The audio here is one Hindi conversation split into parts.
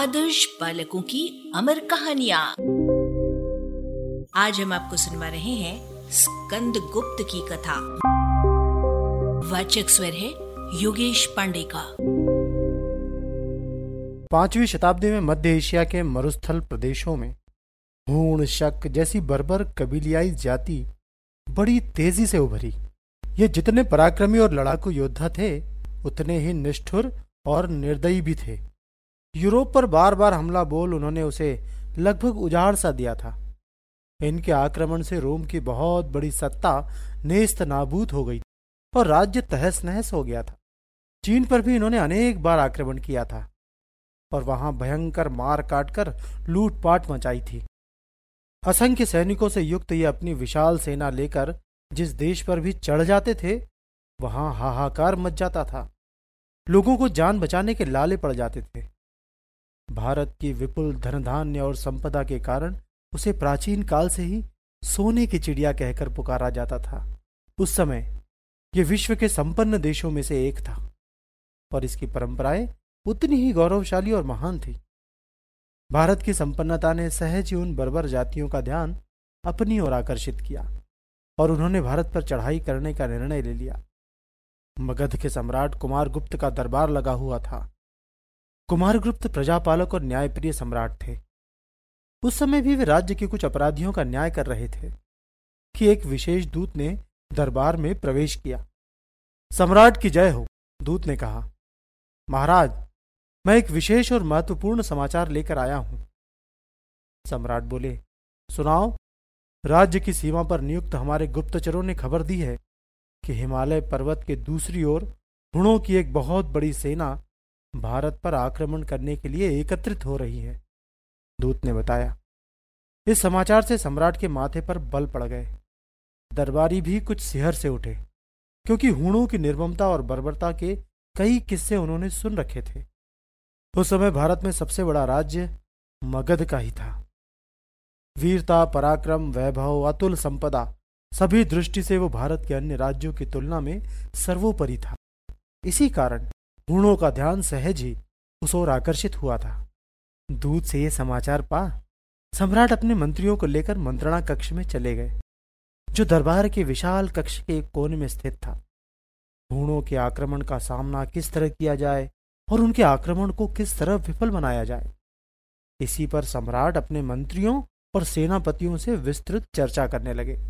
आदर्श बालकों की अमर कहानिया। आज हम आपको सुनवा रहे हैं स्कंद गुप्त की कथा। वाचक स्वर है योगेश पांडे का। पांचवी शताब्दी में मध्य एशिया के मरुस्थल प्रदेशों में हूण शक जैसी बर्बर कबीलियाई जाति बड़ी तेज़ी से उभरी। ये जितने पराक्रमी और लड़ाकू योद्धा थे, उतने ही निष्ठुर और निर्दयी भी थे। यूरोप पर बार बार हमला बोल उन्होंने उसे लगभग उजाड़ सा दिया था। इनके आक्रमण से रोम की बहुत बड़ी सत्ता नेस्त नाबूद हो गई और राज्य तहस नहस हो गया था। चीन पर भी इन्होंने अनेक बार आक्रमण किया था और वहाँ भयंकर मार काटकर लूटपाट मचाई थी। असंख्य सैनिकों से युक्त ये अपनी विशाल सेना लेकर जिस देश पर भी चढ़ जाते थे, वहाँ हाहाकार मच जाता था। लोगों को जान बचाने के लाले पड़ जाते थे। भारत की विपुल धनधान्य और संपदा के कारण उसे प्राचीन काल से ही सोने की चिड़िया कहकर पुकारा जाता था। उस समय यह विश्व के संपन्न देशों में से एक था और इसकी परंपराएँ उतनी ही गौरवशाली और महान थी। भारत की संपन्नता ने सहज ही उन बर्बर जातियों का ध्यान अपनी ओर आकर्षित किया और उन्होंने भारत पर चढ़ाई करने का निर्णय ले लिया। मगध के सम्राट कुमार गुप्त का दरबार लगा हुआ था। कुमारगुप्त प्रजापालक और न्यायप्रिय सम्राट थे। उस समय भी वे राज्य के कुछ अपराधियों का न्याय कर रहे थे कि एक विशेष दूत ने दरबार में प्रवेश किया। सम्राट की जय हो, दूत ने कहा। महाराज, मैं एक विशेष और महत्वपूर्ण समाचार लेकर आया हूँ। सम्राट बोले, सुनाओ, राज्य की सीमा पर नियुक्त हमारे गुप्तचरों ने खबर दी है कि हिमालय पर्वत के दूसरी ओर हुणों की एक बहुत बड़ी सेना भारत पर आक्रमण करने के लिए एकत्रित हो रही है, दूत ने बताया। इस समाचार से सम्राट के माथे पर बल पड़ गए। दरबारी भी कुछ सिहर से उठे, क्योंकि हूणों की निर्ममता और बर्बरता के कई किस्से उन्होंने सुन रखे थे। उस समय भारत में सबसे बड़ा राज्य मगध का ही था। वीरता, पराक्रम, वैभव, अतुल संपदा, सभी दृष्टि से वो भारत के अन्य राज्यों की तुलना में सर्वोपरि था। इसी कारण गुणों का ध्यान सहज ही उस ओर आकर्षित हुआ था। दूध से ये समाचार पा, सम्राट अपने मंत्रियों को लेकर मंत्रणा कक्ष में चले गए, जो दरबार के विशाल कक्ष के एक कोने में स्थित था। हूणों के आक्रमण का सामना किस तरह किया जाए और उनके आक्रमण को किस तरह विफल बनाया जाए, इसी पर सम्राट अपने मंत्रियों और सेनापतियों से विस्तृत चर्चा करने लगे।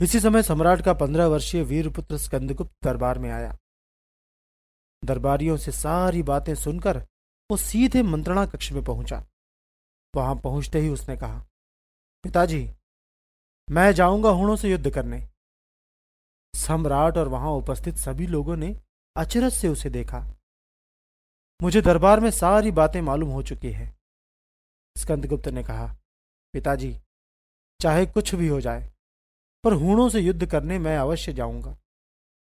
इसी समय सम्राट का पंद्रह वर्षीय वीरपुत्र स्कंदगुप्त दरबार में आया। दरबारियों से सारी बातें सुनकर वो सीधे मंत्रणा कक्ष में पहुँचा। वहाँ पहुँचते ही उसने कहा, पिताजी, मैं जाऊँगा हुणों से युद्ध करने। सम्राट और वहाँ उपस्थित सभी लोगों ने अचरज से उसे देखा। मुझे दरबार में सारी बातें मालूम हो चुकी है। स्कंदगुप्त ने कहा, पिताजी, चाहे कुछ भी हो जाए, पर हूणों से युद्ध करने मैं अवश्य जाऊँगा।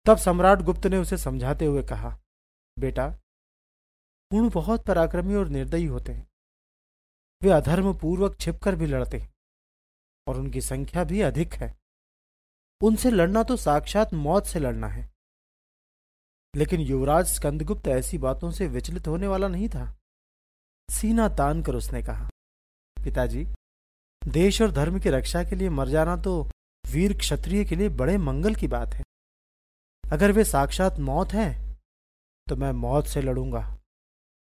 तब सम्राट गुप्त ने उसे समझाते हुए कहा बेटा, पूर्ण बहुत पराक्रमी और निर्दयी होते हैं। वे अधर्म पूर्वक छिपकर भी लड़ते हैं, और उनकी संख्या भी अधिक है। उनसे लड़ना तो साक्षात मौत से लड़ना है। लेकिन युवराज स्कंदगुप्त ऐसी बातों से विचलित होने वाला नहीं था। सीना तान कर उसने कहा, पिताजी, देश और धर्म की रक्षा के लिए मर जाना तो वीर क्षत्रिय के लिए बड़े मंगल की बात है। अगर वे साक्षात मौत हैं तो मैं मौत से लड़ूँगा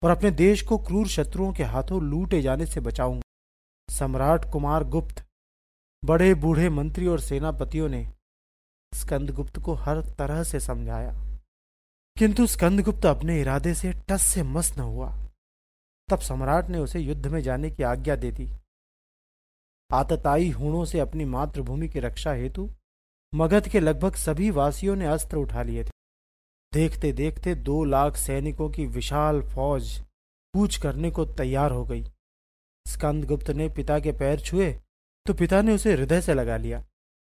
और अपने देश को क्रूर शत्रुओं के हाथों लूटे जाने से बचाऊँगा। सम्राट कुमार गुप्त, बड़े बूढ़े मंत्री और सेनापतियों ने स्कंदगुप्त को हर तरह से समझाया। किंतु स्कंदगुप्त अपने इरादे से टस से मस न हुआ। तब सम्राट ने उसे युद्ध में जाने की आज्ञा दे दी। आतताई हूणों से अपनी मातृभूमि की रक्षा हेतु मगध के लगभग सभी वासियों ने अस्त्र उठा लिए थे। देखते देखते दो लाख सैनिकों की विशाल फौज कूच करने को तैयार हो गई। स्कंदगुप्त ने पिता के पैर छुए तो पिता ने उसे हृदय से लगा लिया।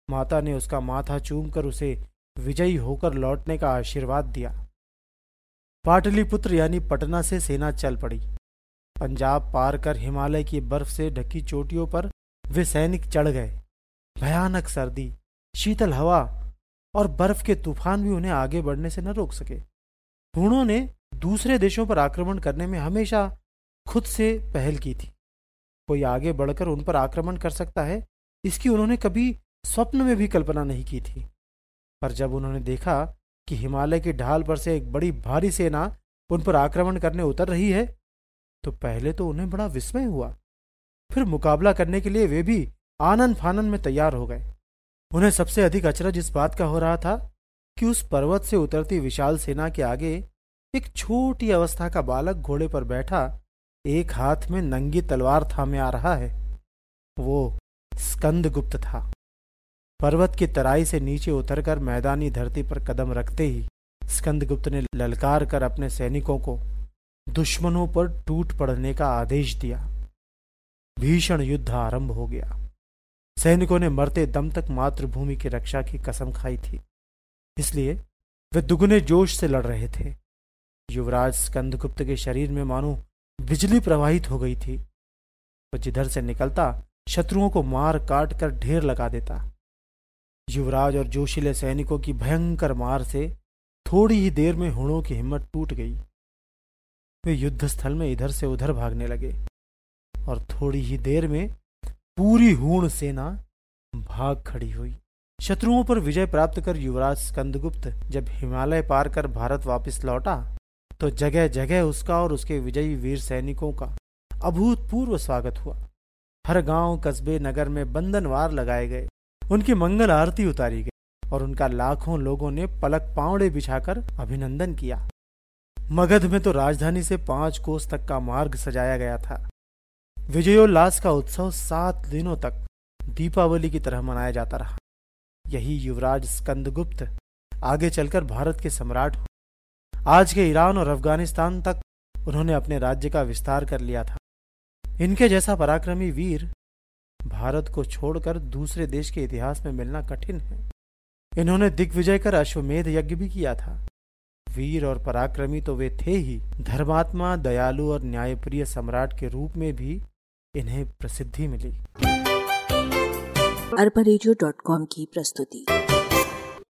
माता ने उसका माथा चूम कर उसे विजयी होकर लौटने का आशीर्वाद दिया। पाटलिपुत्र यानी पटना से सेना चल पड़ी। पंजाब पार कर हिमालय की बर्फ़ से ढकी चोटियों पर वे सैनिक चढ़ गए। भयानक सर्दी, शीतल हवा और बर्फ़ के तूफ़ान भी उन्हें आगे बढ़ने से न रोक सके। हूणों ने दूसरे देशों पर आक्रमण करने में हमेशा खुद से पहल की थी। कोई आगे बढ़कर उन पर आक्रमण कर सकता है, इसकी उन्होंने कभी स्वप्न में भी कल्पना नहीं की थी। पर जब उन्होंने देखा कि हिमालय की ढाल पर से एक बड़ी भारी सेना उन पर आक्रमण करने उतर रही है तो पहले तो उन्हें बड़ा विस्मय हुआ। फिर मुकाबला करने के लिए वे भी आनंद फानन में तैयार हो गए। उन्हें सबसे अधिक अचरज इस बात का हो रहा था कि उस पर्वत से उतरती विशाल सेना के आगे एक छोटी अवस्था का बालक घोड़े पर बैठा, एक हाथ में नंगी तलवार थामे आ रहा है। वो स्कंद गुप्त था। पर्वत की तराई से नीचे उतरकर मैदानी धरती पर कदम रखते ही स्कंदगुप्त ने ललकार कर अपने सैनिकों को दुश्मनों पर टूट पड़ने का आदेश दिया। भीषण युद्ध आरंभ हो गया। सैनिकों ने मरते दम तक मातृभूमि की रक्षा की कसम खाई थी। इसलिए वे दुगुने जोश से लड़ रहे थे। युवराज स्कंदगुप्त के शरीर में मानो बिजली प्रवाहित हो गई थी। वो जिधर से निकलता, शत्रुओं को मार काट कर ढेर लगा देता। युवराज और जोशीले सैनिकों की भयंकर मार से थोड़ी ही देर में हुणों की हिम्मत टूट गई। वे युद्ध स्थल में इधर से उधर भागने लगे और थोड़ी ही देर में पूरी हूण सेना भाग खड़ी हुई। शत्रुओं पर विजय प्राप्त कर युवराज स्कंदगुप्त जब हिमालय पार कर भारत वापस लौटा तो जगह जगह उसका और उसके विजयी वीर सैनिकों का अभूतपूर्व स्वागत हुआ। हर गाँव, कस्बे, नगर में बंधनवार लगाए गए। उनकी मंगल आरती उतारी गई और उनका लाखों लोगों ने पलक पावड़े बिछाकर अभिनंदन किया। मगध में तो राजधानी से पाँच कोस तक का मार्ग सजाया गया था। विजयोल्लास का उत्सव सात दिनों तक दीपावली की तरह मनाया जाता रहा। यही युवराज स्कंदगुप्त आगे चलकर भारत के सम्राट आज के ईरान और अफ़गानिस्तान तक उन्होंने अपने राज्य का विस्तार कर लिया था। इनके जैसा पराक्रमी वीर भारत को छोड़कर दूसरे देश के इतिहास में मिलना कठिन है। इन्होंने दिग्विजय कर अश्वमेध यज्ञ भी किया था। वीर और पराक्रमी तो वे थे ही। धर्मात्मा, दयालु और न्यायप्रिय सम्राट के रूप में भी इन्हें प्रसिद्धि मिली। अरबा की प्रस्तुति।